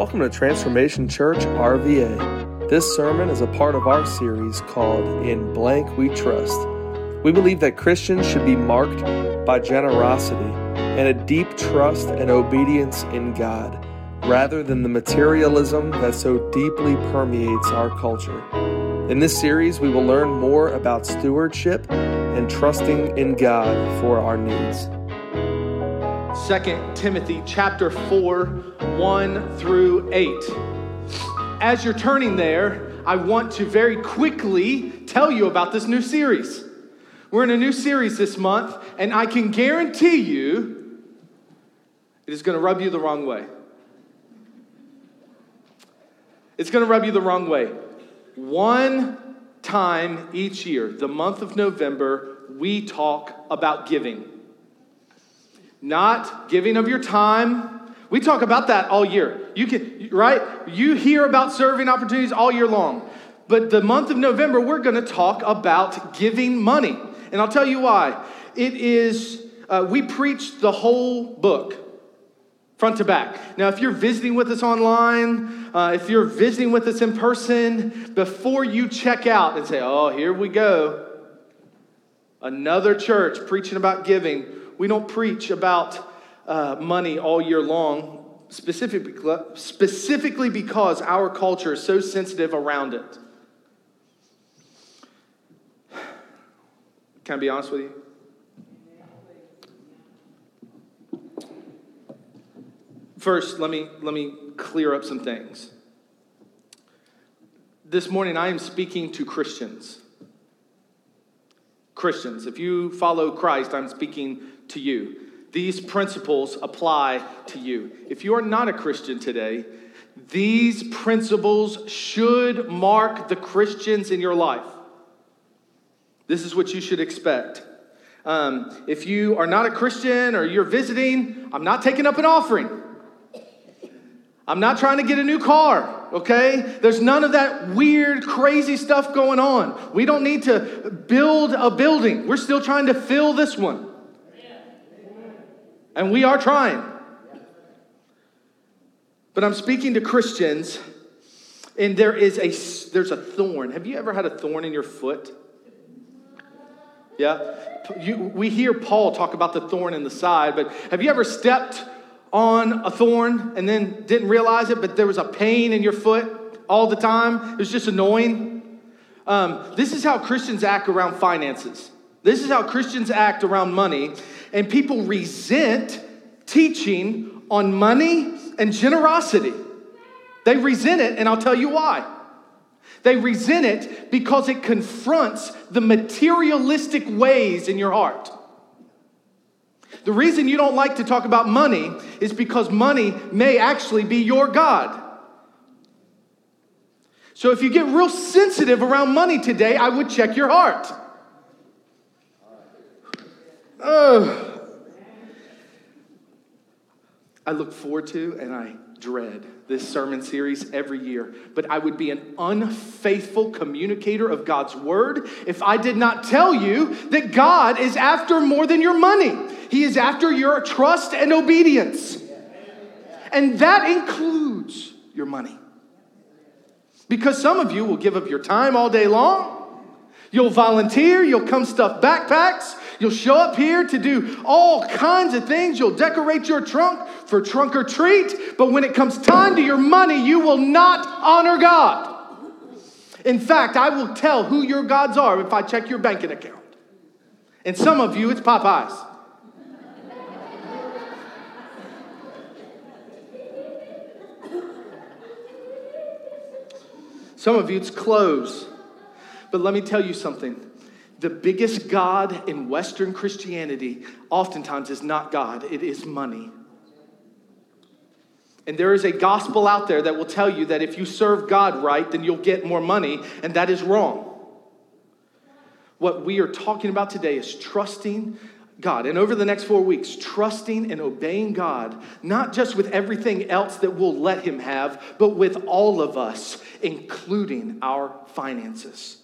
Welcome to Transformation Church RVA. This sermon is a part of our series called In Blank We Trust. We believe that Christians should be marked by generosity and a deep trust and obedience in God, rather than the materialism that so deeply permeates our culture. In this series, we will learn more about stewardship and trusting in God for our needs. 2 Timothy chapter 4, 1 through 8. As you're turning there, I want to very quickly tell you about this new series. We're in a new series this month, and I can guarantee you it is going to rub you the wrong way. It's going to rub you the wrong way. One time each year, the month of November, we talk about giving not giving of your time. We talk about that all year. You can, right? You hear about serving opportunities all year long. But the month of November, we're going to talk about giving money. And I'll tell you why. It is, uh, we preach the whole book, front to back. Now, if you're visiting with us online, uh, if you're visiting with us in person, before you check out and say, oh, here we go, another church preaching about giving, we don't preach about uh, money all year long, specifically, specifically because our culture is so sensitive around it. Can I be honest with you? First, let me, let me clear up some things. This morning, I am speaking to Christians. Christians. If you follow Christ, I'm speaking to you. These principles apply to you. If you are not a Christian today, these principles should mark the Christians in your life. This is what you should expect. Um, if you are not a Christian or you're visiting, I'm not taking up an offering. I'm not trying to get a new car, okay? There's none of that weird, crazy stuff going on. We don't need to build a building. We're still trying to fill this one. And we are trying. But I'm speaking to Christians, and there is a there's a thorn. Have you ever had a thorn in your foot? Yeah. You, we hear Paul talk about the thorn in the side, but have you ever stepped on a thorn and then didn't realize it, but there was a pain in your foot all the time? It was just annoying. Um, this is how Christians act around finances. This is how Christians act around money and people resent teaching on money and generosity. They resent it, and I'll tell you why. They resent it because it confronts the materialistic ways in your heart. The reason you don't like to talk about money is because money may actually be your God. So if you get real sensitive around money today, I would check your heart. Oh. I look forward to and I dread this sermon series every year, but I would be an unfaithful communicator of God's word if I did not tell you that God is after more than your money. He is after your trust and obedience. And that includes your money. Because some of you will give up your time all day long. You'll volunteer, you'll come stuff backpacks, You'll show up here to do all kinds of things. You'll decorate your trunk for trunk or treat. But when it comes time to your money, you will not honor God. In fact, I will tell who your gods are if I check your banking account. And some of you, it's Popeyes. Some of you, it's clothes. But let me tell you something the biggest God in Western Christianity oftentimes is not God, it is money. And there is a gospel out there that will tell you that if you serve God right, then you'll get more money, and that is wrong. What we are talking about today is trusting God. And over the next four weeks, trusting and obeying God, not just with everything else that we'll let Him have, but with all of us, including our finances.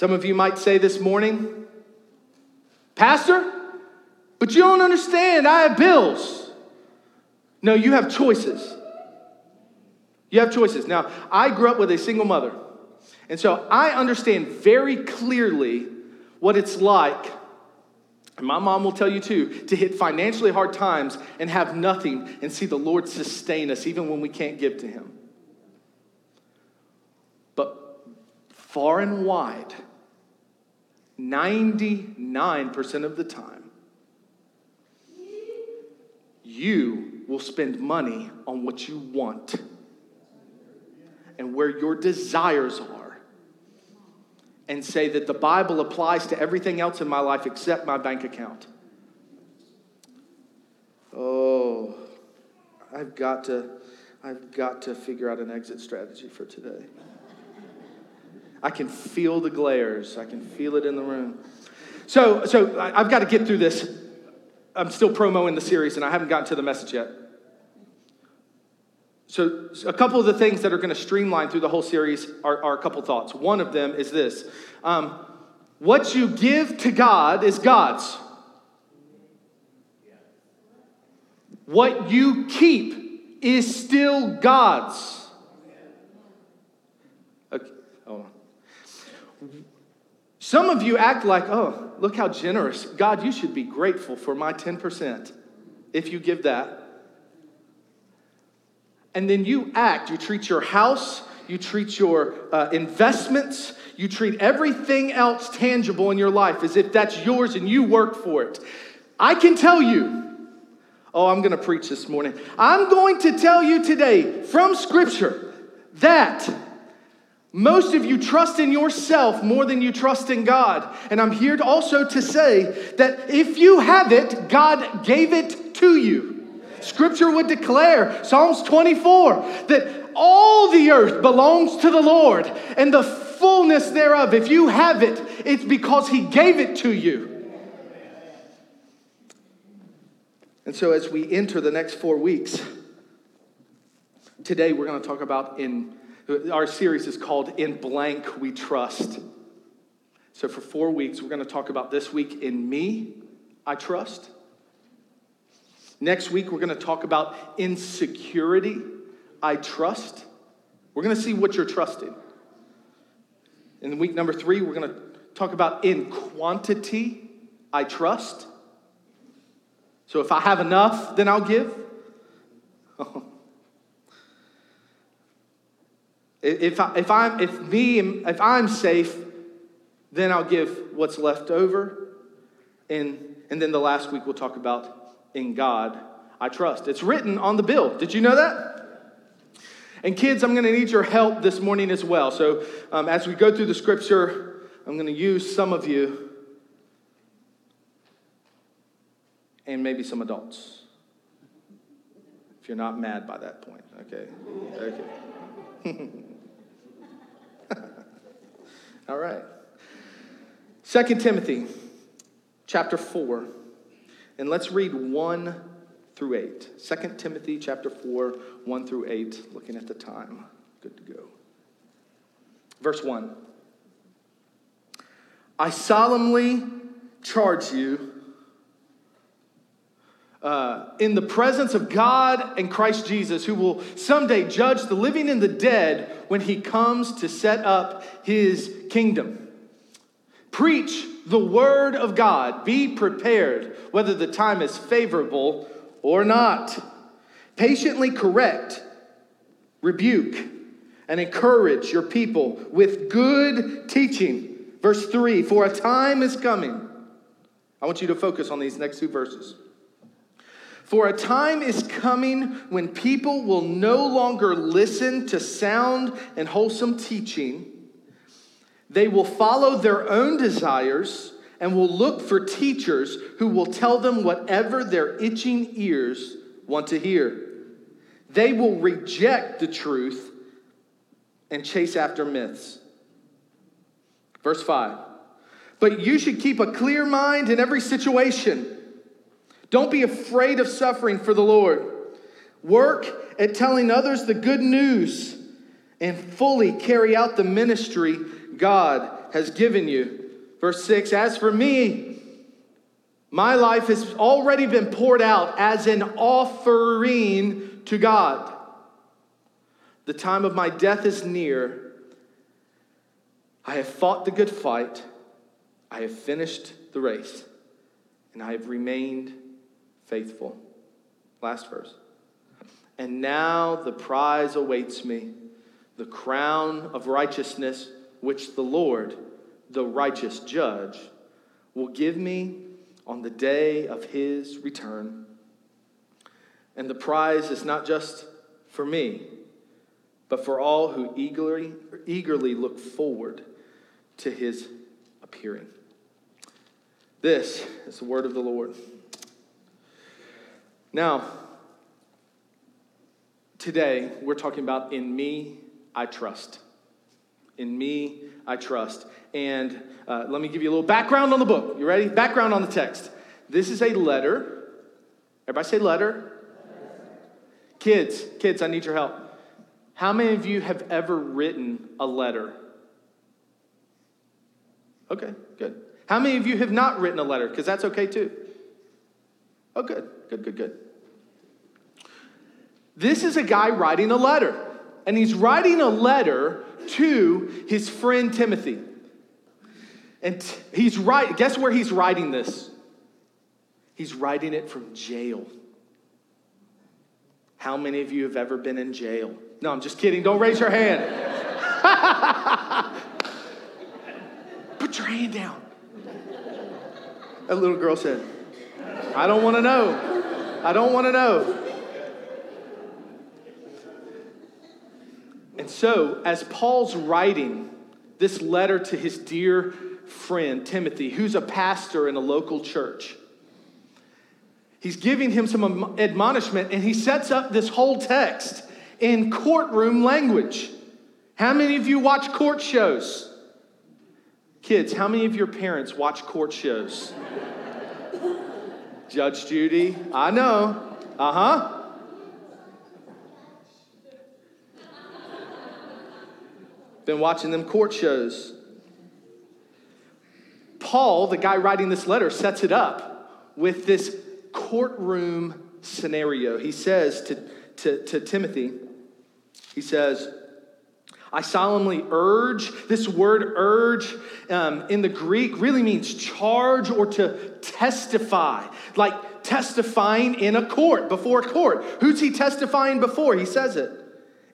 Some of you might say this morning, Pastor, But you don't understand, I have bills. No, you have choices. You have choices. Now, I grew up with a single mother. And so I understand very clearly what it's like, and my mom will tell you too, to hit financially hard times and have nothing and see the Lord sustain us even when we can't give to Him. But far and wide, 99% of the time, you will spend money on what you want and where your desires are and say that the Bible applies to everything else in my life except my bank account. Oh, I've got to I've got to figure out an exit strategy for today. I can feel the glares. I can feel it in the room. So, so I've got to get through this. I'm still promoing the series and I haven't gotten to the message yet. So, a couple of the things that are going to streamline through the whole series are, are, a couple thoughts. One of them is this um, What you give to God is God's. What you keep is still God's. Okay, hold on. Some of you act like, oh, look how generous. God, you should be grateful for my 10% if you give that and then you act. You treat your house, you treat your uh, investments, you treat everything else tangible in your life as if that's yours and you work for it. I can tell you, oh, I'm to preach this morning. I'm going to tell you today from Scripture that. Most of you trust in yourself more than you trust in God. And I'm here to also to say that if you have it, God gave it to you. Scripture would declare, Psalms 24, that all the earth belongs to the Lord and the fullness thereof. If you have it, it's because He gave it to you. And so, as we enter the next four weeks, today we're going to talk about in our series is called In Blank We Trust. So, for four weeks, we're going to talk about this week in me, I trust. Next week, we're going to talk about insecurity, I trust. We're going to see what you're trusting. In week number three, we're going to talk about in quantity, I trust. So if I have enough, then I'll give. If, I, if, I'm, if me, if I'm safe, then I'll give what's left over. And, and then the last week, we'll talk about in God I trust. It's written on the bill. Did you know that? And kids, I'm going to need your help this morning as well. So um, as we go through the scripture, I'm going to use some of you and maybe some adults. If you're not mad by that point, okay? Okay. All right. Second Timothy chapter 4. And let's read 1 through 8. 2 Timothy chapter 4, 1 through 8, looking at the time. Good to go. Verse 1. I solemnly charge you uh, in the presence of God and Christ Jesus, who will someday judge the living and the dead when he comes to set up his kingdom. Preach the word of God. Be prepared, whether the time is favorable or not. Patiently correct, rebuke, and encourage your people with good teaching. Verse 3 For a time is coming. I want you to focus on these next two verses. For a time is coming when people will no longer listen to sound and wholesome teaching they will follow their own desires and will look for teachers who will tell them whatever their itching ears want to hear. They will reject the truth and chase after myths. Verse 5 But you should keep a clear mind in every situation. Don't be afraid of suffering for the Lord. Work at telling others the good news and fully carry out the ministry God has given you. Verse 6 As for me, My life has already been poured out as an offering to God. The time of my death is near. I have fought the good fight. I have finished the race, and I have remained faithful. Last verse. And now the prize awaits me, the crown of righteousness, which the Lord, the righteous judge, will give me on the day of his return. And the prize is not just for me, but for all who eagerly, eagerly look forward to his appearing. This is the word of the Lord. Now, today we're talking about in me I trust. In me I trust. And uh, let me give you a little background on the book. You ready? Background on the text. This is a letter. Everybody say letter. Kids, kids, I need your help. How many of you have ever written a letter? Okay, good. How many of you have not written a letter? Because that's okay too. Oh, good, good, good, good. This is a guy writing a letter, and he's writing a letter to his friend Timothy. And he's right, guess where he's writing this? He's writing it from jail. How many of you have ever been in jail? No, I'm just kidding. Don't raise your hand. Put your hand down. A little girl said, I don't want to know. I don't want to know. And so, as Paul's writing this letter to his dear friend, Timothy, who's a pastor in a local church, he's giving him some admonishment and he sets up this whole text in courtroom language. How many of you watch court shows? Kids, how many of your parents watch court shows? Judge Judy, I know. Uh huh. Been watching them court shows. Paul, the guy writing this letter, sets it up with this courtroom scenario. He says to, to, to Timothy, he says, I solemnly urge, this word urge um, in the Greek really means charge or to testify, like testifying in a court, before a court. Who's he testifying before? He says it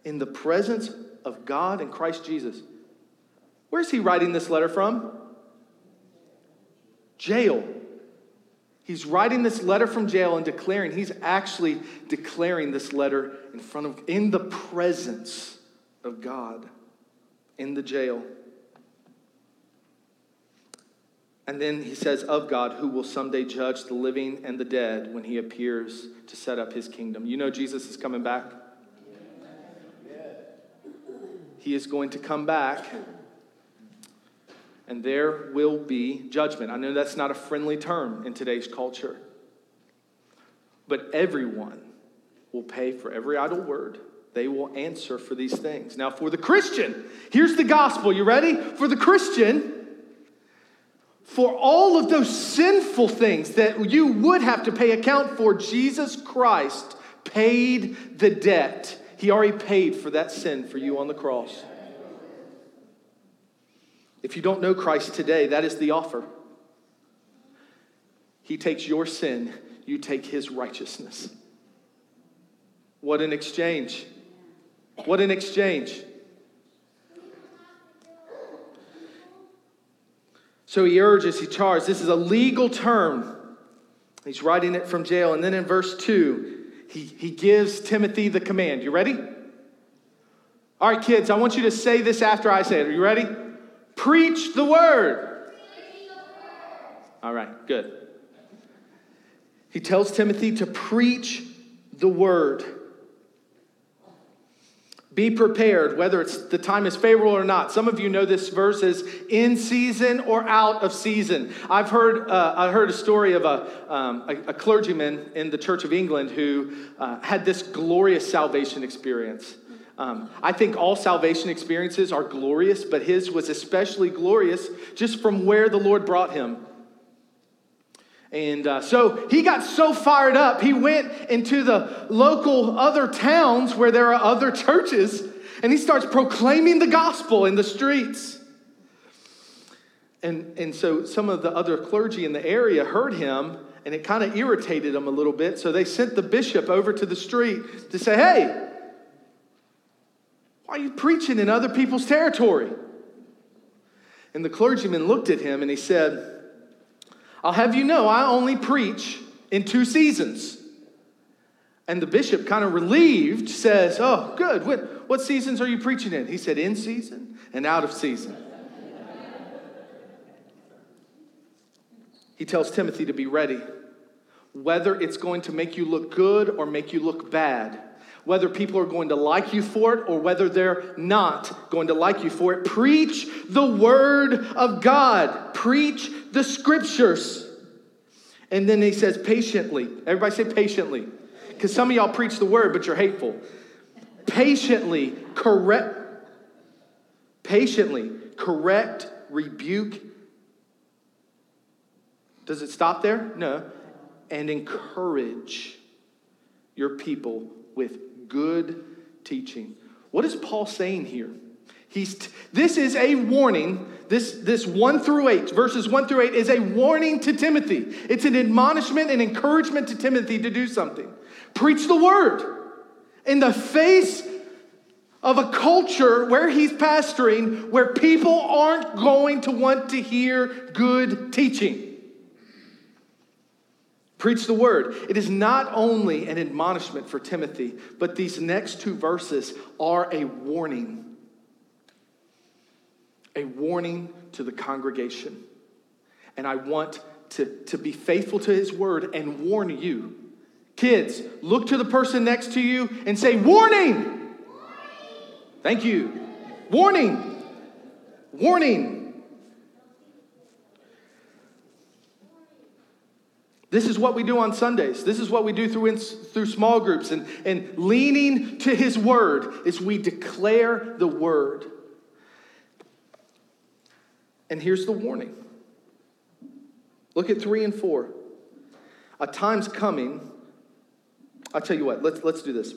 in the presence of God and Christ Jesus. Where's he writing this letter from? Jail. He's writing this letter from jail and declaring, he's actually declaring this letter in front of, in the presence of God, in the jail. And then he says, of God, who will someday judge the living and the dead when he appears to set up his kingdom. You know, Jesus is coming back. He is going to come back and there will be judgment. I know that's not a friendly term in today's culture, but everyone will pay for every idle word. They will answer for these things. Now, for the Christian, here's the gospel. You ready? For the Christian, for all of those sinful things that you would have to pay account for, Jesus Christ paid the debt. He already paid for that sin for you on the cross. If you don't know Christ today, that is the offer. He takes your sin, you take his righteousness. What an exchange! What an exchange. So he urges, he charges. This is a legal term. He's writing it from jail. And then in verse 2, he, he gives Timothy the command. You ready? All right, kids, I want you to say this after I say it. Are you ready? Preach the word. All right, good. He tells Timothy to preach the word. Be prepared, whether it's the time is favorable or not. Some of you know this verse is in season or out of season. I've heard, uh, I heard a story of a, um, a, a, clergyman in the Church of England who uh, had this glorious salvation experience. Um, I think all salvation experiences are glorious, but his was especially glorious just from where the Lord brought him. And uh, so he got so fired up, he went into the local other towns where there are other churches, and he starts proclaiming the gospel in the streets. And, and so some of the other clergy in the area heard him, and it kind of irritated them a little bit. So they sent the bishop over to the street to say, Hey, why are you preaching in other people's territory? And the clergyman looked at him and he said, I'll have you know, I only preach in two seasons. And the bishop, kind of relieved, says, Oh, good. What, what seasons are you preaching in? He said, In season and out of season. he tells Timothy to be ready. Whether it's going to make you look good or make you look bad, whether people are going to like you for it or whether they're not going to like you for it, preach the word of God. Preach the scriptures. And then he says, patiently. Everybody say patiently. Because some of y'all preach the word, but you're hateful. Patiently correct, patiently correct, rebuke. Does it stop there? No. And encourage your people with good teaching. What is Paul saying here? He's t- this is a warning. This, this 1 through 8, verses 1 through 8, is a warning to Timothy. It's an admonishment and encouragement to Timothy to do something. Preach the word. In the face of a culture where he's pastoring, where people aren't going to want to hear good teaching. Preach the word. It is not only an admonishment for Timothy, but these next two verses are a warning a warning to the congregation. And I want to, to be faithful to his word and warn you. Kids, look to the person next to you and say, Warning! Thank you. Warning! Warning! This is what we do on Sundays. This is what we do through, through small groups. And, and leaning to his word is we declare the word. And here's the warning look at three and four. A time's coming. I'll tell you what, let's, let's do this.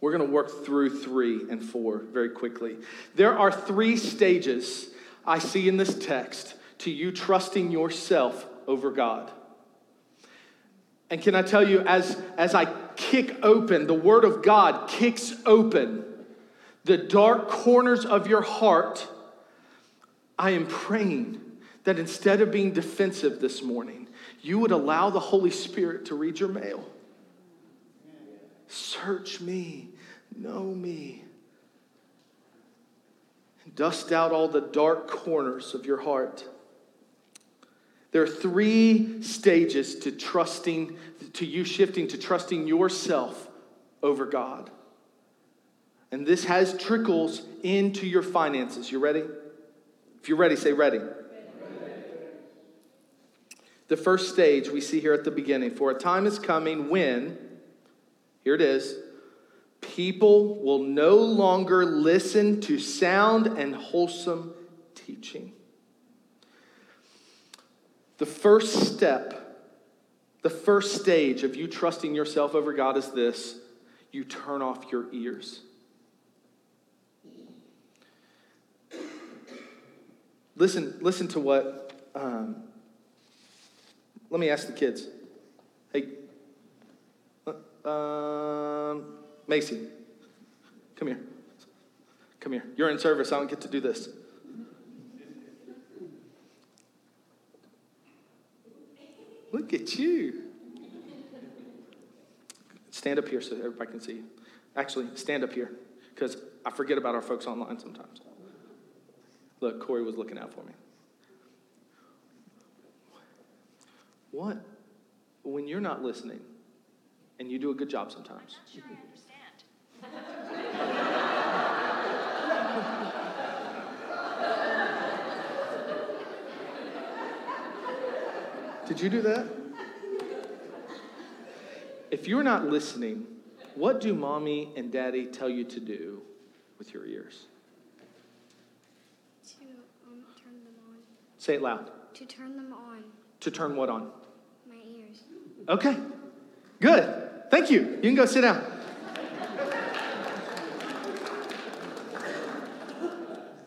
We're going to work through three and four very quickly. There are three stages I see in this text to you trusting yourself over God. And can I tell you, as, as I kick open, the Word of God kicks open the dark corners of your heart I am praying that instead of being defensive this morning, you would allow the Holy Spirit to read your mail. Search me, know me, dust out all the dark corners of your heart. There are three stages to trusting, to you shifting to trusting yourself over God. And this has trickles into your finances. You ready? If you're ready, say ready. The first stage we see here at the beginning for a time is coming when, here it is, people will no longer listen to sound and wholesome teaching. The first step, the first stage of you trusting yourself over God is this you turn off your ears. Listen, listen to what. Um, let me ask the kids. Hey, uh, um, Macy, come here. Come here. You're in service. I don't get to do this. Look at you. Stand up here so everybody can see you. Actually, stand up here because I forget about our folks online sometimes. Look, Corey was looking out for me. What? When you're not listening, and you do a good job sometimes. I'm not sure I understand. Did you do that? If you're not listening, what do mommy and daddy tell you to do with your ears? To um, turn them on. Say it loud. To turn them on. To turn what on? My ears. Okay, good. Thank you. You can go sit down.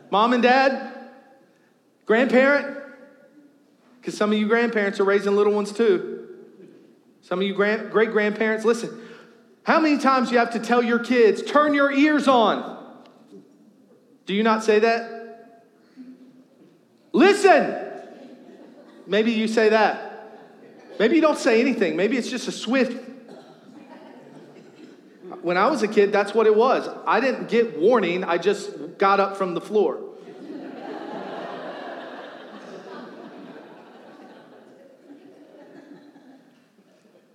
Mom and dad, grandparent, because some of you grandparents are raising little ones too. Some of you grand, great grandparents, listen. How many times do you have to tell your kids, turn your ears on? Do you not say that? Listen. Maybe you say that. Maybe you don't say anything. Maybe it's just a swift. When I was a kid, that's what it was. I didn't get warning, I just got up from the floor.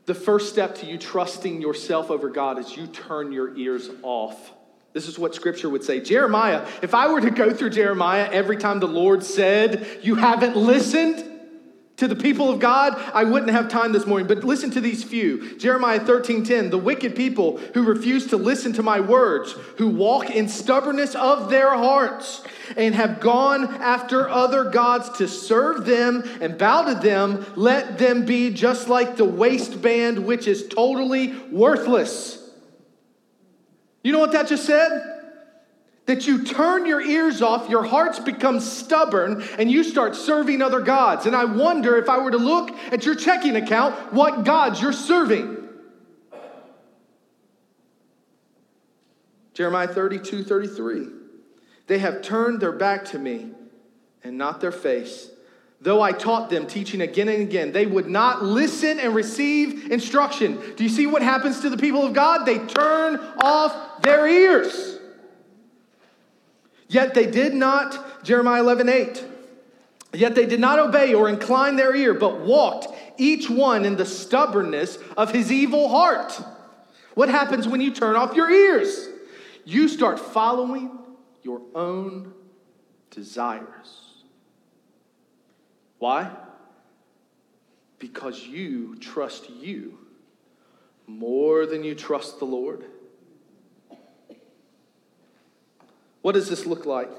The first step to you trusting yourself over God is you turn your ears off. This is what scripture would say. Jeremiah, if I were to go through Jeremiah every time the Lord said, You haven't listened, to the people of God, I wouldn't have time this morning, but listen to these few. Jeremiah 13 10, the wicked people who refuse to listen to my words, who walk in stubbornness of their hearts, and have gone after other gods to serve them and bow to them, let them be just like the waistband, which is totally worthless. You know what that just said? That you turn your ears off, your hearts become stubborn, and you start serving other gods. And I wonder if I were to look at your checking account, what gods you're serving. Jeremiah 32 33. They have turned their back to me and not their face. Though I taught them, teaching again and again, they would not listen and receive instruction. Do you see what happens to the people of God? They turn off their ears. Yet they did not, Jeremiah 11, 8. Yet they did not obey or incline their ear, but walked each one in the stubbornness of his evil heart. What happens when you turn off your ears? You start following your own desires. Why? Because you trust you more than you trust the Lord. What does this look like?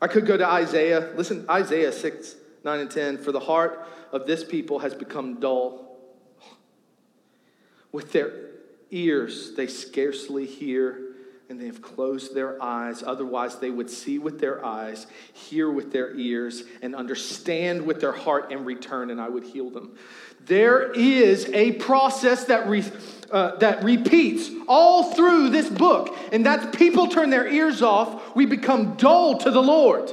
I could go to Isaiah. Listen, Isaiah 6, 9, and 10. For the heart of this people has become dull. With their ears, they scarcely hear, and they have closed their eyes. Otherwise, they would see with their eyes, hear with their ears, and understand with their heart and return, and I would heal them. There is a process that, re, uh, that repeats all through this book, and that's people turn their ears off. We become dull to the Lord.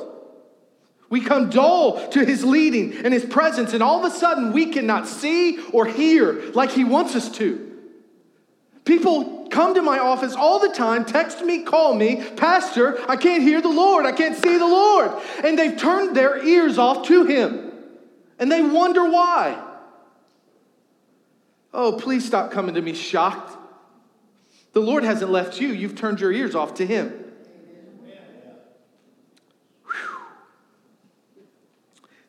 We come dull to his leading and his presence, and all of a sudden we cannot see or hear like he wants us to. People come to my office all the time, text me, call me, Pastor, I can't hear the Lord, I can't see the Lord. And they've turned their ears off to him. And they wonder why. Oh, please stop coming to me shocked. The Lord hasn't left you, you've turned your ears off to Him. Whew.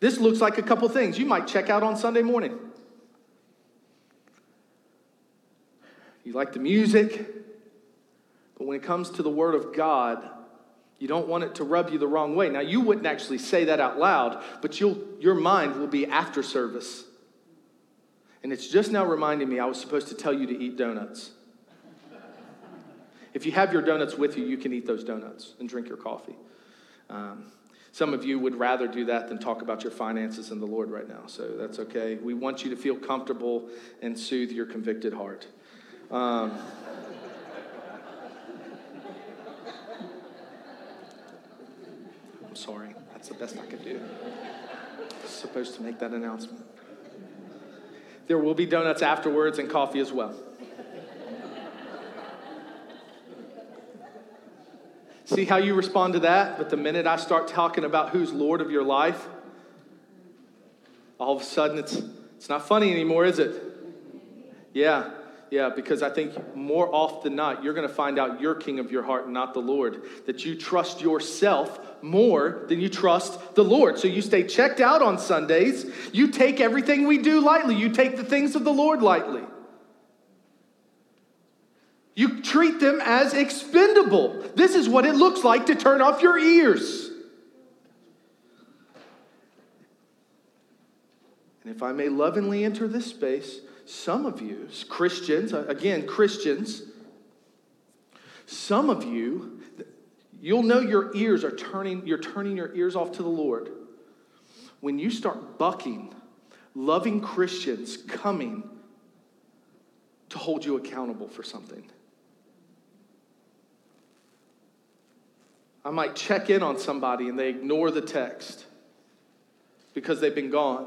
This looks like a couple things. You might check out on Sunday morning. You like the music, but when it comes to the Word of God, you don't want it to rub you the wrong way. Now, you wouldn't actually say that out loud, but your mind will be after service. And it's just now reminding me I was supposed to tell you to eat donuts. If you have your donuts with you, you can eat those donuts and drink your coffee. Um, some of you would rather do that than talk about your finances and the Lord right now, so that's okay. We want you to feel comfortable and soothe your convicted heart. Um, I'm sorry, that's the best I could do. Supposed to make that announcement. There will be donuts afterwards and coffee as well. See how you respond to that? But the minute I start talking about who's Lord of your life, all of a sudden it's, it's not funny anymore, is it? Yeah, yeah, because I think more often than not, you're going to find out you're king of your heart and not the Lord. That you trust yourself more than you trust the Lord. So you stay checked out on Sundays. You take everything we do lightly, you take the things of the Lord lightly. You treat them as expendable. This is what it looks like to turn off your ears. And if I may lovingly enter this space, some of you, Christians, uh, again, Christians, some of you, you'll know your ears are turning, you're turning your ears off to the Lord when you start bucking loving Christians coming to hold you accountable for something. I might check in on somebody and they ignore the text because they've been gone.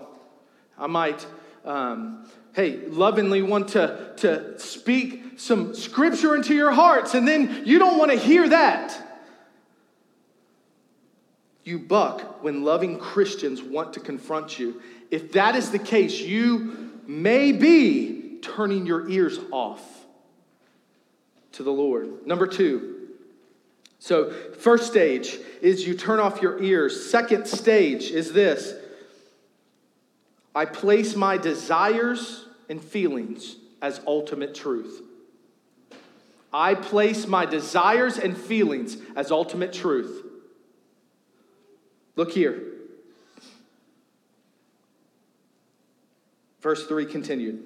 I might, um, hey, lovingly want to, to speak some scripture into your hearts, and then you don't want to hear that. You buck when loving Christians want to confront you. If that is the case, you may be turning your ears off to the Lord. Number two, so first stage is you turn off your ears. Second stage is this I place my desires and feelings as ultimate truth. I place my desires and feelings as ultimate truth. Look here. Verse 3 continued.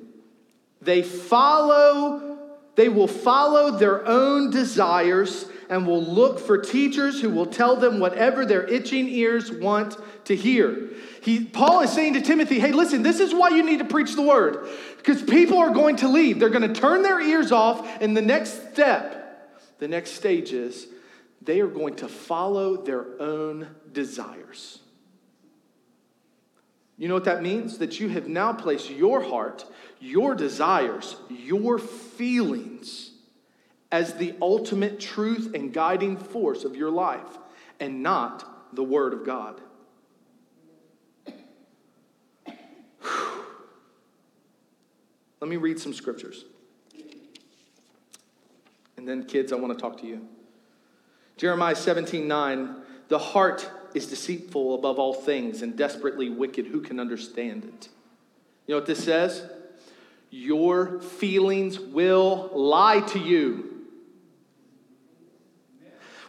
They follow, they will follow their own desires and will look for teachers who will tell them whatever their itching ears want to hear. He, Paul is saying to Timothy, hey, listen, this is why you need to preach the word. Because people are going to leave. They're going to turn their ears off, and the next step, the next stage is they are going to follow their own desires. You know what that means? That you have now placed your heart, your desires, your feelings as the ultimate truth and guiding force of your life and not the Word of God. Let me read some scriptures. And then, kids, I want to talk to you. Jeremiah 17 9, the heart is deceitful above all things and desperately wicked. Who can understand it? You know what this says? Your feelings will lie to you.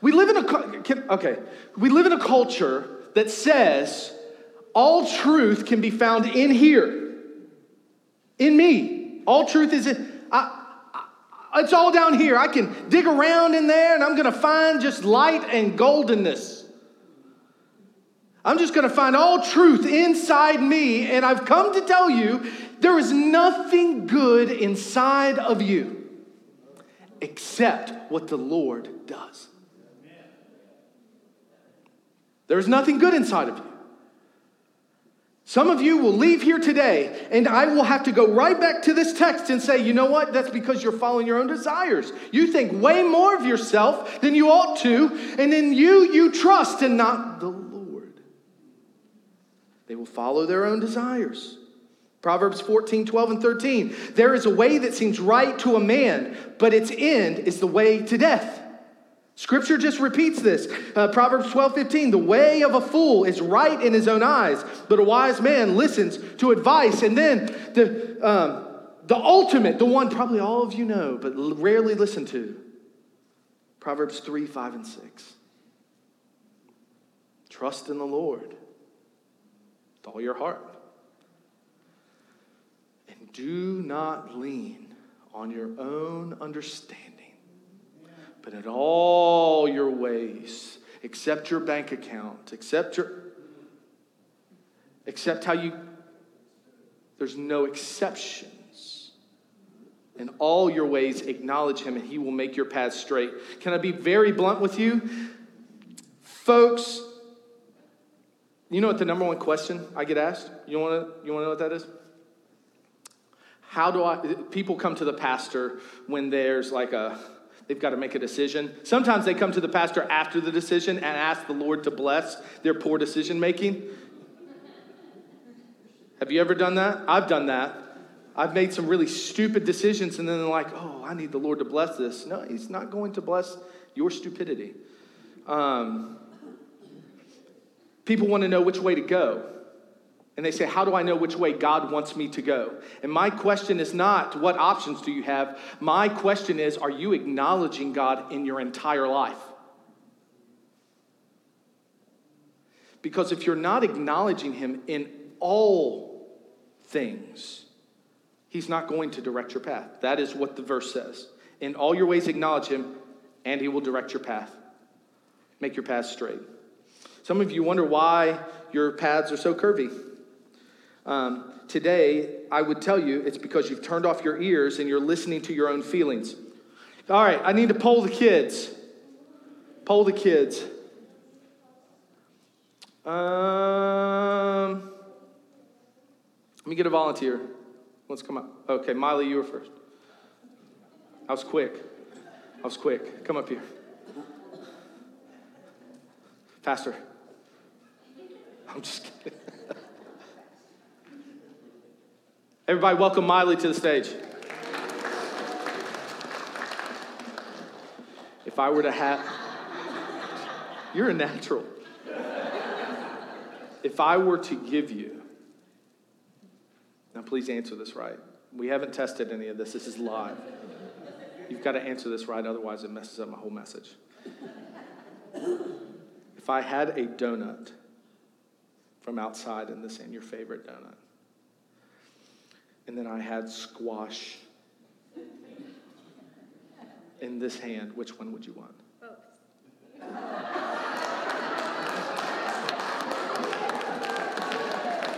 We live in a okay. We live in a culture that says all truth can be found in here, in me. All truth is in. I, I, it's all down here. I can dig around in there, and I'm going to find just light and goldenness. I'm just going to find all truth inside me, and I've come to tell you there is nothing good inside of you except what the Lord does. There's nothing good inside of you. Some of you will leave here today, and I will have to go right back to this text and say, you know what? That's because you're following your own desires. You think way more of yourself than you ought to, and in you, you trust and not the Lord. They will follow their own desires. Proverbs 14, 12, and 13. There is a way that seems right to a man, but its end is the way to death. Scripture just repeats this. Uh, Proverbs 12, 15. The way of a fool is right in his own eyes, but a wise man listens to advice. And then the, um, the ultimate, the one probably all of you know, but rarely listen to Proverbs 3, 5, and 6. Trust in the Lord with all your heart. And do not lean on your own understanding but in all your ways, accept your bank account, accept your accept how you there's no exceptions. In all your ways, acknowledge him and he will make your path straight. Can I be very blunt with you? Folks, you know what the number one question I get asked? You want to you want to know what that is? How do I people come to the pastor when there's like a They've got to make a decision. Sometimes they come to the pastor after the decision and ask the Lord to bless their poor decision making. Have you ever done that? I've done that. I've made some really stupid decisions and then they're like, oh, I need the Lord to bless this. No, He's not going to bless your stupidity. Um, people want to know which way to go. And they say, How do I know which way God wants me to go? And my question is not, What options do you have? My question is, Are you acknowledging God in your entire life? Because if you're not acknowledging Him in all things, He's not going to direct your path. That is what the verse says. In all your ways, acknowledge Him, and He will direct your path. Make your path straight. Some of you wonder why your paths are so curvy. Um, today, I would tell you it's because you've turned off your ears and you're listening to your own feelings. All right, I need to poll the kids. Poll the kids. Um, let me get a volunteer. Let's come up. Okay, Miley, you were first. I was quick. I was quick. Come up here. Faster. I'm just kidding. Everybody, welcome Miley to the stage. If I were to have, you're a natural. If I were to give you, now please answer this right. We haven't tested any of this, this is live. You've got to answer this right, otherwise, it messes up my whole message. If I had a donut from outside in this in your favorite donut, and then I had squash in this hand, which one would you want?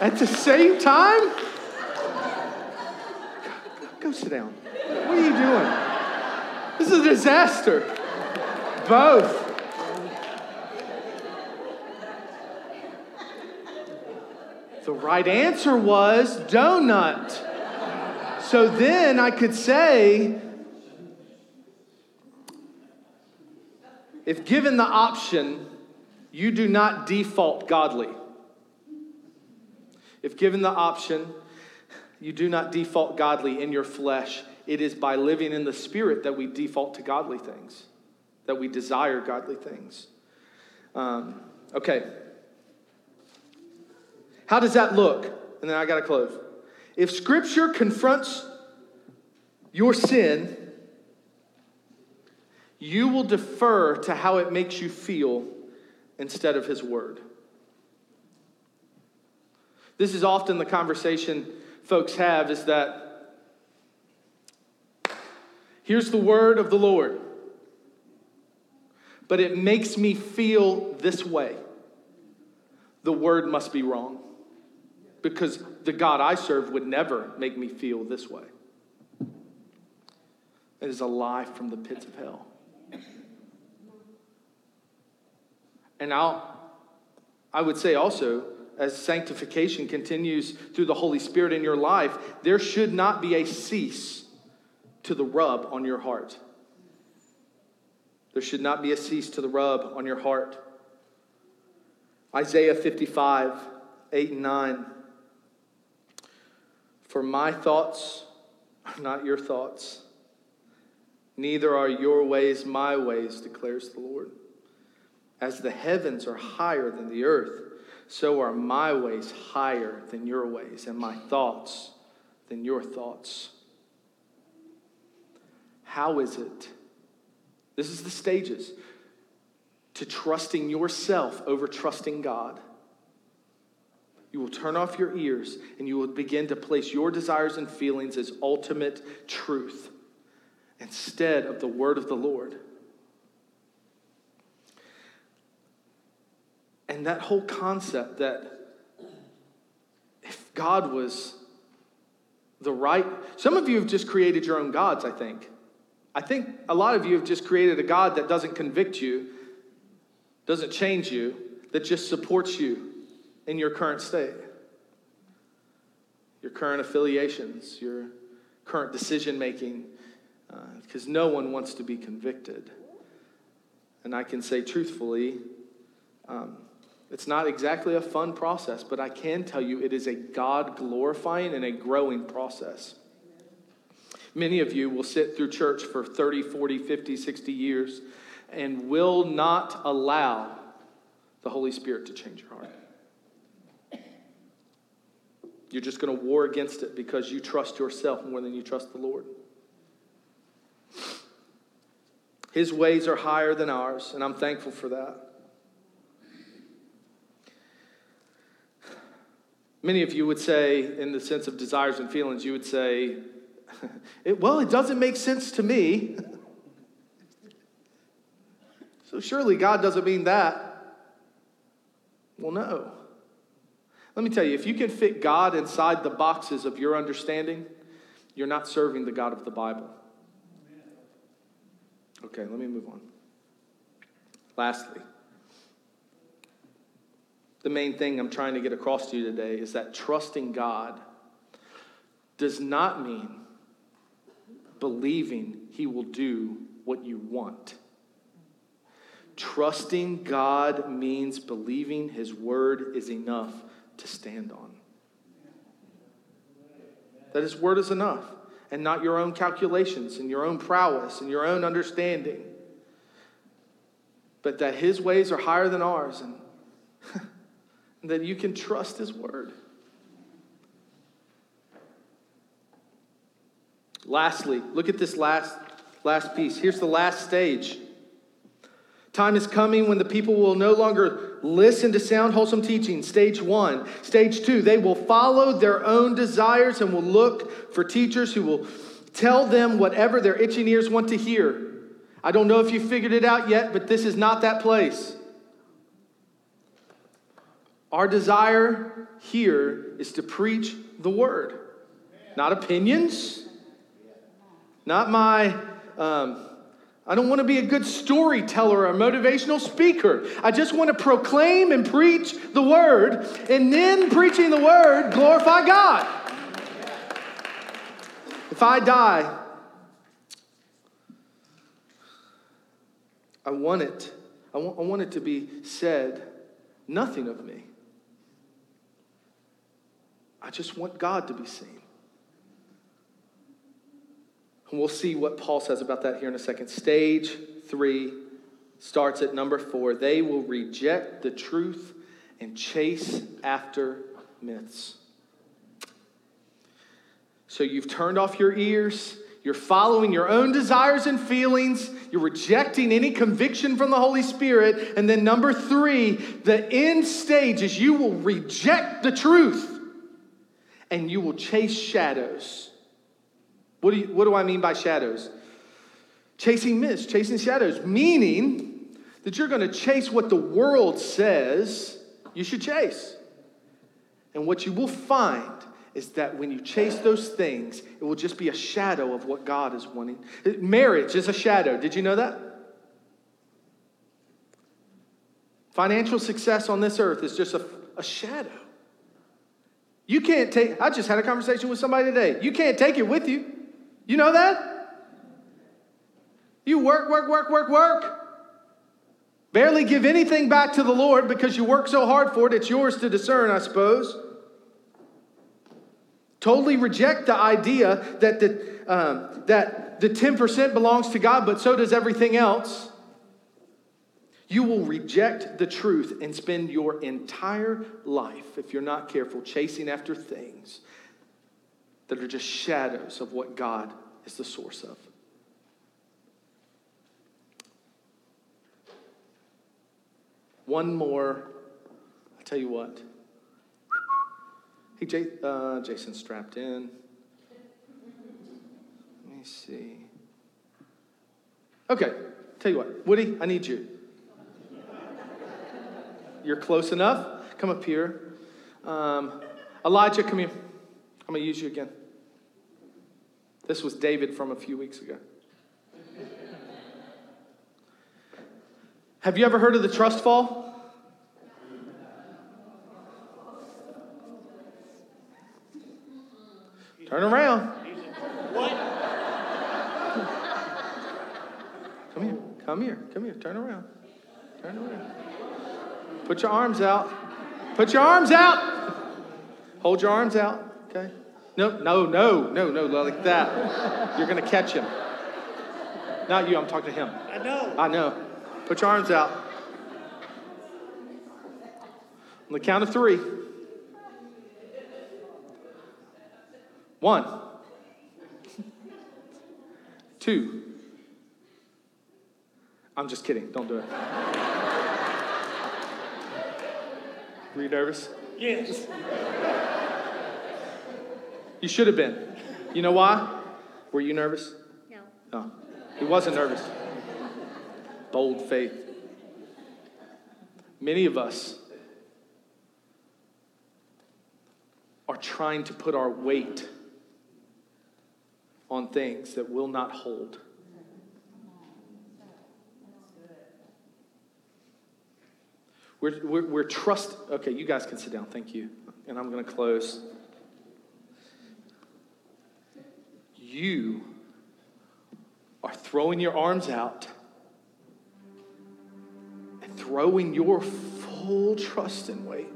At the same time? Go sit down. What are you doing? This is a disaster. Both. The right answer was donut. So then I could say, if given the option, you do not default godly. If given the option, you do not default godly in your flesh, it is by living in the spirit that we default to godly things, that we desire godly things. Um, okay. How does that look? And then I got to close. If scripture confronts your sin, you will defer to how it makes you feel instead of his word. This is often the conversation folks have is that here's the word of the Lord, but it makes me feel this way. The word must be wrong because the God I serve would never make me feel this way. It is a lie from the pits of hell. And I'll, I would say also, as sanctification continues through the Holy Spirit in your life, there should not be a cease to the rub on your heart. There should not be a cease to the rub on your heart. Isaiah 55, 8 and 9. For my thoughts are not your thoughts, neither are your ways my ways, declares the Lord. As the heavens are higher than the earth, so are my ways higher than your ways, and my thoughts than your thoughts. How is it? This is the stages to trusting yourself over trusting God. You will turn off your ears and you will begin to place your desires and feelings as ultimate truth instead of the word of the Lord. And that whole concept that if God was the right, some of you have just created your own gods, I think. I think a lot of you have just created a God that doesn't convict you, doesn't change you, that just supports you in your current state, your current affiliations, your current decision making, because uh, no one wants to be convicted. And I can say truthfully, um, it's not exactly a fun process, but I can tell you it is a God glorifying and a growing process. Many of you will sit through church for 30, 40, 50, 60 years and will not allow the Holy Spirit to change your heart. You're just going to war against it because you trust yourself more than you trust the Lord. His ways are higher than ours, and I'm thankful for that. Many of you would say, in the sense of desires and feelings, you would say, well, it doesn't make sense to me. so surely God doesn't mean that. Well, no. Let me tell you, if you can fit God inside the boxes of your understanding, you're not serving the God of the Bible. Okay, let me move on. Lastly, the main thing I'm trying to get across to you today is that trusting God does not mean believing He will do what you want. Trusting God means believing His word is enough to stand on. That His word is enough, and not your own calculations and your own prowess and your own understanding. But that His ways are higher than ours, and, and that you can trust His word. Lastly, look at this last, last piece. Here's the last stage. Time is coming when the people will no longer listen to sound, wholesome teaching. Stage one. Stage two, they will follow their own desires and will look for teachers who will tell them whatever their itching ears want to hear. I don't know if you figured it out yet, but this is not that place. Our desire here is to preach the word, not opinions, not my. Um, I don't want to be a good storyteller or a motivational speaker. I just want to proclaim and preach the word, and then preaching the word, glorify God. If I die, I want it. I want, I want it to be said, nothing of me. I just want God to be seen. And we'll see what Paul says about that here in a second. Stage three starts at number four. They will reject the truth and chase after myths. So you've turned off your ears. You're following your own desires and feelings. You're rejecting any conviction from the Holy Spirit. And then, number three, the end stage is you will reject the truth and you will chase shadows. What do, you, what do I mean by shadows? Chasing myths, chasing shadows, meaning that you're going to chase what the world says you should chase. And what you will find is that when you chase those things, it will just be a shadow of what God is wanting. Marriage is a shadow. Did you know that? Financial success on this earth is just a, a shadow. You can't take, I just had a conversation with somebody today. You can't take it with you. You know that? You work, work, work, work, work. Barely give anything back to the Lord because you work so hard for it, it's yours to discern, I suppose. Totally reject the idea that the, um, that the 10% belongs to God, but so does everything else. You will reject the truth and spend your entire life, if you're not careful, chasing after things that are just shadows of what God is the source of. One more. I'll tell you what. Hey, uh, Jason strapped in. Let me see. Okay, tell you what. Woody, I need you. You're close enough. Come up here. Um, Elijah, come here. I'm going to use you again. This was David from a few weeks ago. Have you ever heard of the trust fall? Turn around. What? Come here. Come here. Come here. Turn around. Turn around. Put your arms out. Put your arms out. Hold your arms out. Okay. No, no, no, no, no, like that. You're going to catch him. Not you, I'm talking to him. I know. I know. Put your arms out. On the count of three. One. Two. I'm just kidding. Don't do it. Were you nervous? Yes. You should have been. You know why? Were you nervous? No. No. He wasn't nervous. Bold faith. Many of us are trying to put our weight on things that will not hold. We're, we're, we're trust. Okay, you guys can sit down. Thank you. And I'm going to close. You are throwing your arms out and throwing your full trust and weight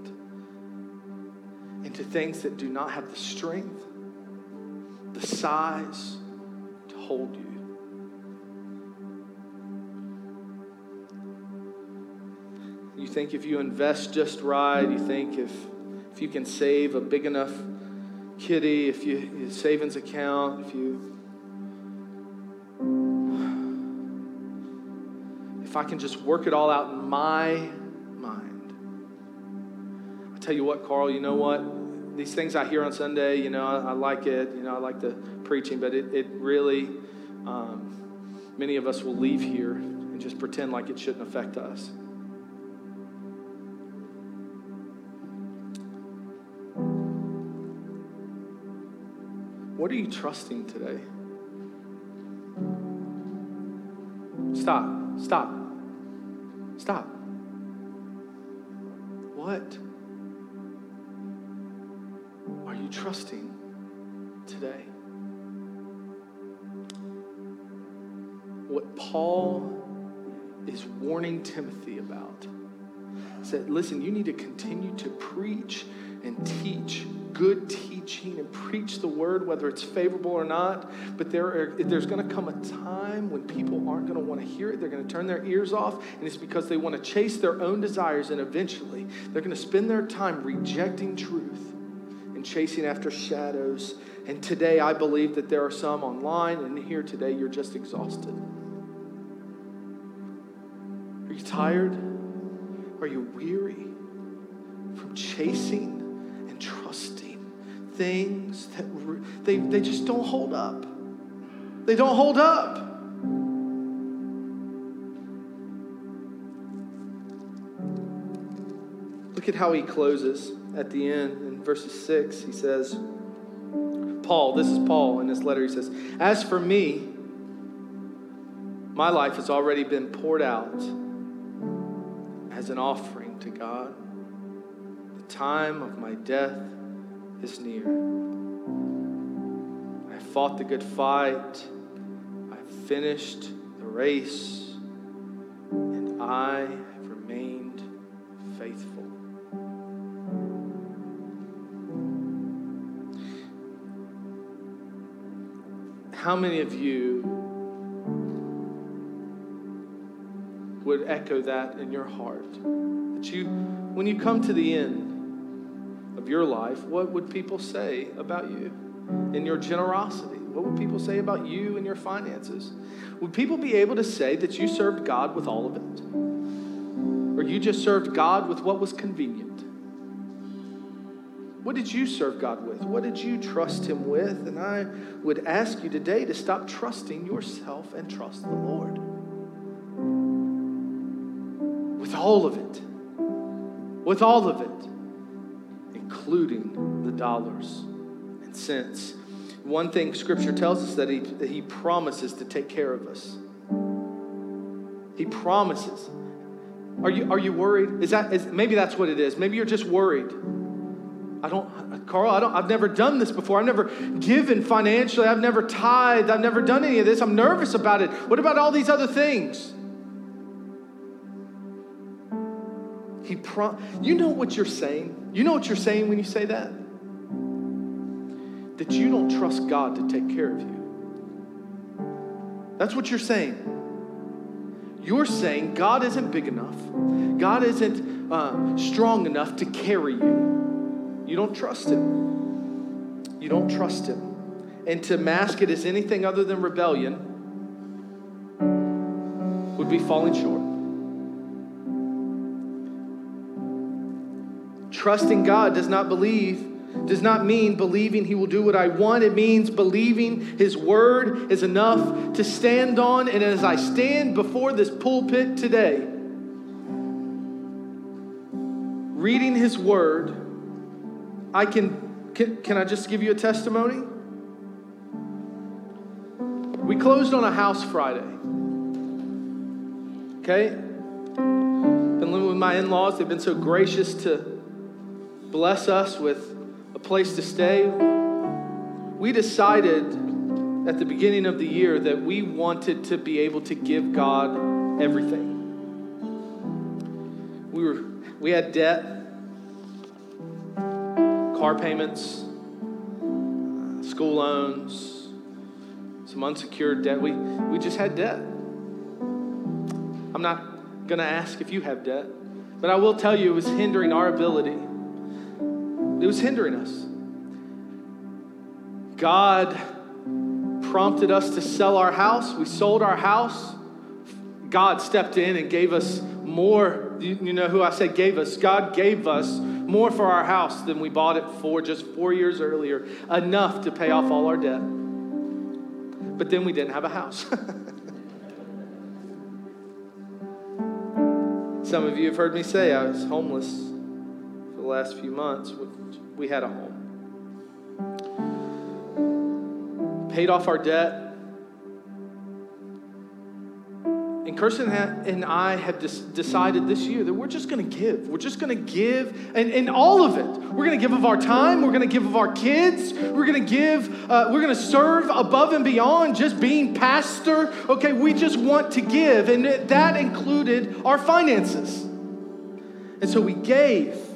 into things that do not have the strength, the size to hold you. You think if you invest just right, you think if, if you can save a big enough kitty, if you your savings account, if you if I can just work it all out in my mind. I tell you what, Carl, you know what? These things I hear on Sunday, you know, I, I like it, you know, I like the preaching, but it, it really, um, many of us will leave here and just pretend like it shouldn't affect us. What are you trusting today? Stop. Stop. Stop. What are you trusting today? What Paul is warning Timothy about said, listen, you need to continue to preach and teach good teaching and preach the word, whether it's favorable or not. But there are, there's going to come a time when people aren't going to want to hear it. They're going to turn their ears off, and it's because they want to chase their own desires, and eventually they're going to spend their time rejecting truth and chasing after shadows. And today, I believe that there are some online, and here today, you're just exhausted. Are you tired? Are you weary from chasing things that they, they just don't hold up? They don't hold up. Look at how he closes at the end in verses 6. He says, Paul, this is Paul in this letter. He says, As for me, my life has already been poured out as an offering to God. The time of my death is near. I fought the good fight, I've finished the race, and I have remained faithful. How many of you would echo that in your heart? That you, when you come to the end your life, what would people say about you in your generosity? What would people say about you and your finances? Would people be able to say that you served God with all of it? Or you just served God with what was convenient? What did you serve God with? What did you trust Him with? And I would ask you today to stop trusting yourself and trust the Lord. With all of it. With all of it. Including the dollars and cents. One thing Scripture tells us that He, that he promises to take care of us. He promises. Are you, are you worried? Is that, is, maybe that's what it is. Maybe you're just worried. I don't, Carl, I don't, I've never done this before. I've never given financially. I've never tithed. I've never done any of this. I'm nervous about it. What about all these other things? Prom- you know what you're saying? You know what you're saying when you say that? That you don't trust God to take care of you. That's what you're saying. You're saying God isn't big enough, God isn't uh, strong enough to carry you. You don't trust Him. You don't trust Him. And to mask it as anything other than rebellion would be falling short. Trusting God does not believe does not mean believing he will do what I want. It means believing his word is enough to stand on. And as I stand before this pulpit today, reading his word, I can, can, can I just give you a testimony? We closed on a house Friday. Okay? Been living with my in laws. They've been so gracious to bless us with a place to stay. We decided at the beginning of the year that we wanted to be able to give God everything. We were we had debt, car payments, school loans, some unsecured debt. We we just had debt. I'm not going to ask if you have debt, but I will tell you it was hindering our ability it was hindering us. God prompted us to sell our house. We sold our house. God stepped in and gave us more. You, know who I said gave us? God gave us more for our house than we bought it for just four years earlier, enough to pay off all our debt. But then we didn't have a house. Some of you have heard me say I was homeless for the last few months we had a home. Paid off our debt. And Kirsten and I have decided this year that we're just going to give. We're just going to give, and, and all of it. We're going to give of our time. We're going to give of our kids. We're going to give, uh, we're going to serve above and beyond just being pastor. Okay, we just want to give. And that included our finances. And so we gave.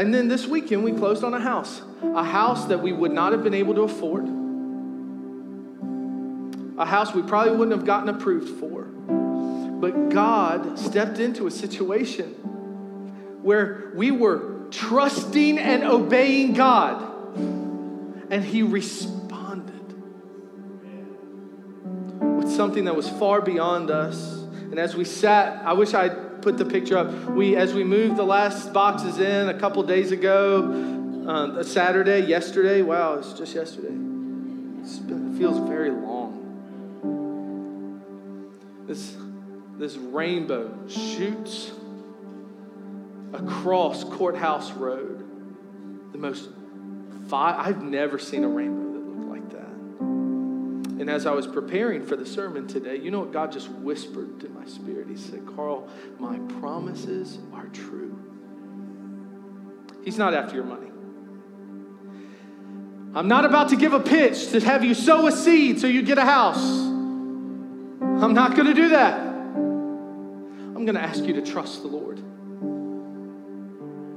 And then this weekend, we closed on a house, a house that we would not have been able to afford, a house we probably wouldn't have gotten approved for. But God stepped into a situation where we were trusting and obeying God, and He responded with something that was far beyond us. And as we sat, I wish I put the picture up. We, as we moved the last boxes in a couple days ago, um, a Saturday, yesterday. Wow, it's just yesterday. Been, it feels very long. This, this rainbow shoots across Courthouse Road. The most, fi- I've never seen a rainbow and as I was preparing for the sermon today, you know what God just whispered to my spirit? He said, Carl, my promises are true. He's not after your money. I'm not about to give a pitch to have you sow a seed so you get a house. I'm not going to do that. I'm going to ask you to trust the Lord.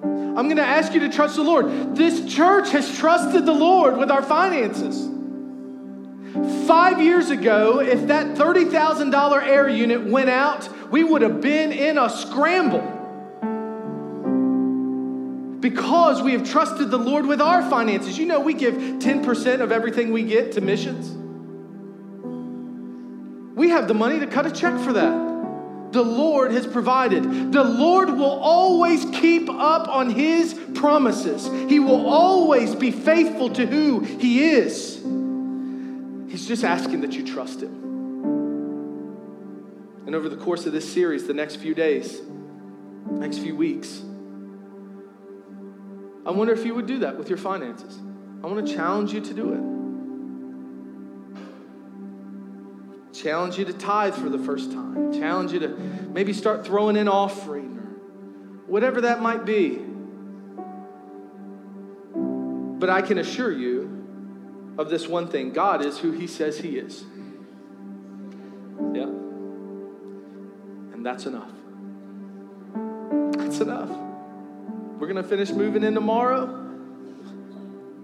I'm going to ask you to trust the Lord. This church has trusted the Lord with our finances. Five years ago, if that $30,000 air unit went out, we would have been in a scramble because we have trusted the Lord with our finances. You know, we give 10% of everything we get to missions. We have the money to cut a check for that. The Lord has provided. The Lord will always keep up on His promises, He will always be faithful to who He is. He's just asking that you trust Him. And over the course of this series, the next few days, next few weeks, I wonder if you would do that with your finances. I want to challenge you to do it. Challenge you to tithe for the first time. Challenge you to maybe start throwing in offering or whatever that might be. But I can assure you, of this one thing God is who He says He is. Yeah. And that's enough. That's enough. We're going to finish moving in tomorrow.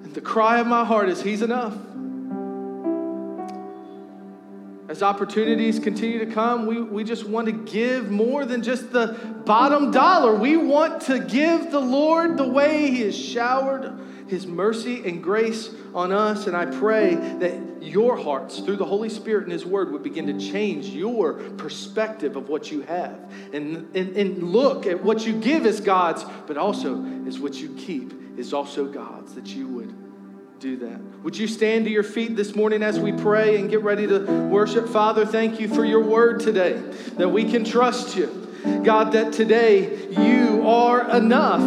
And the cry of my heart is He's enough. As opportunities continue to come, we, we just want to give more than just the bottom dollar. We want to give the Lord the way He has showered His mercy and grace on us. And I pray that your hearts, through the Holy Spirit and His Word, would begin to change your perspective of what you have. And, and, and look at what you give as God's, but also as what you keep is also God's, that you would do that. Would you stand to your feet this morning as we pray and get ready to worship? Father, thank you for your word today, that we can trust you. God, that today you are enough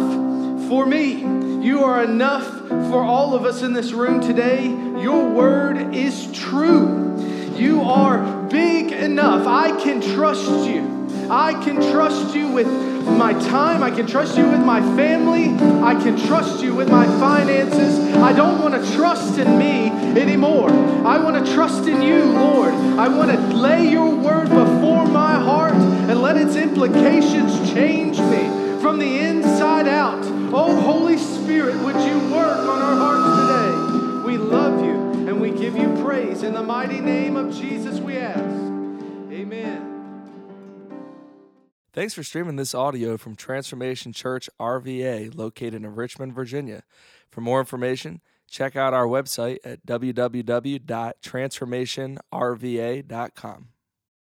for me. You are enough for all of us in this room today. Your word is true. You are big enough. I can trust you. I can trust you with my time. I can trust you with my family. I can trust you with my finances. I don't want to trust in me anymore. I want to trust in you, Lord. I want to lay your word before my heart and let its implications change me from the inside out. Oh, Holy Spirit, would you work on our hearts today? We love you and we give you praise. In the mighty name of Jesus, we ask. Amen. Thanks for streaming this audio from Transformation Church RVA, located in Richmond, Virginia. For more information, check out our website at www.transformationrva.com.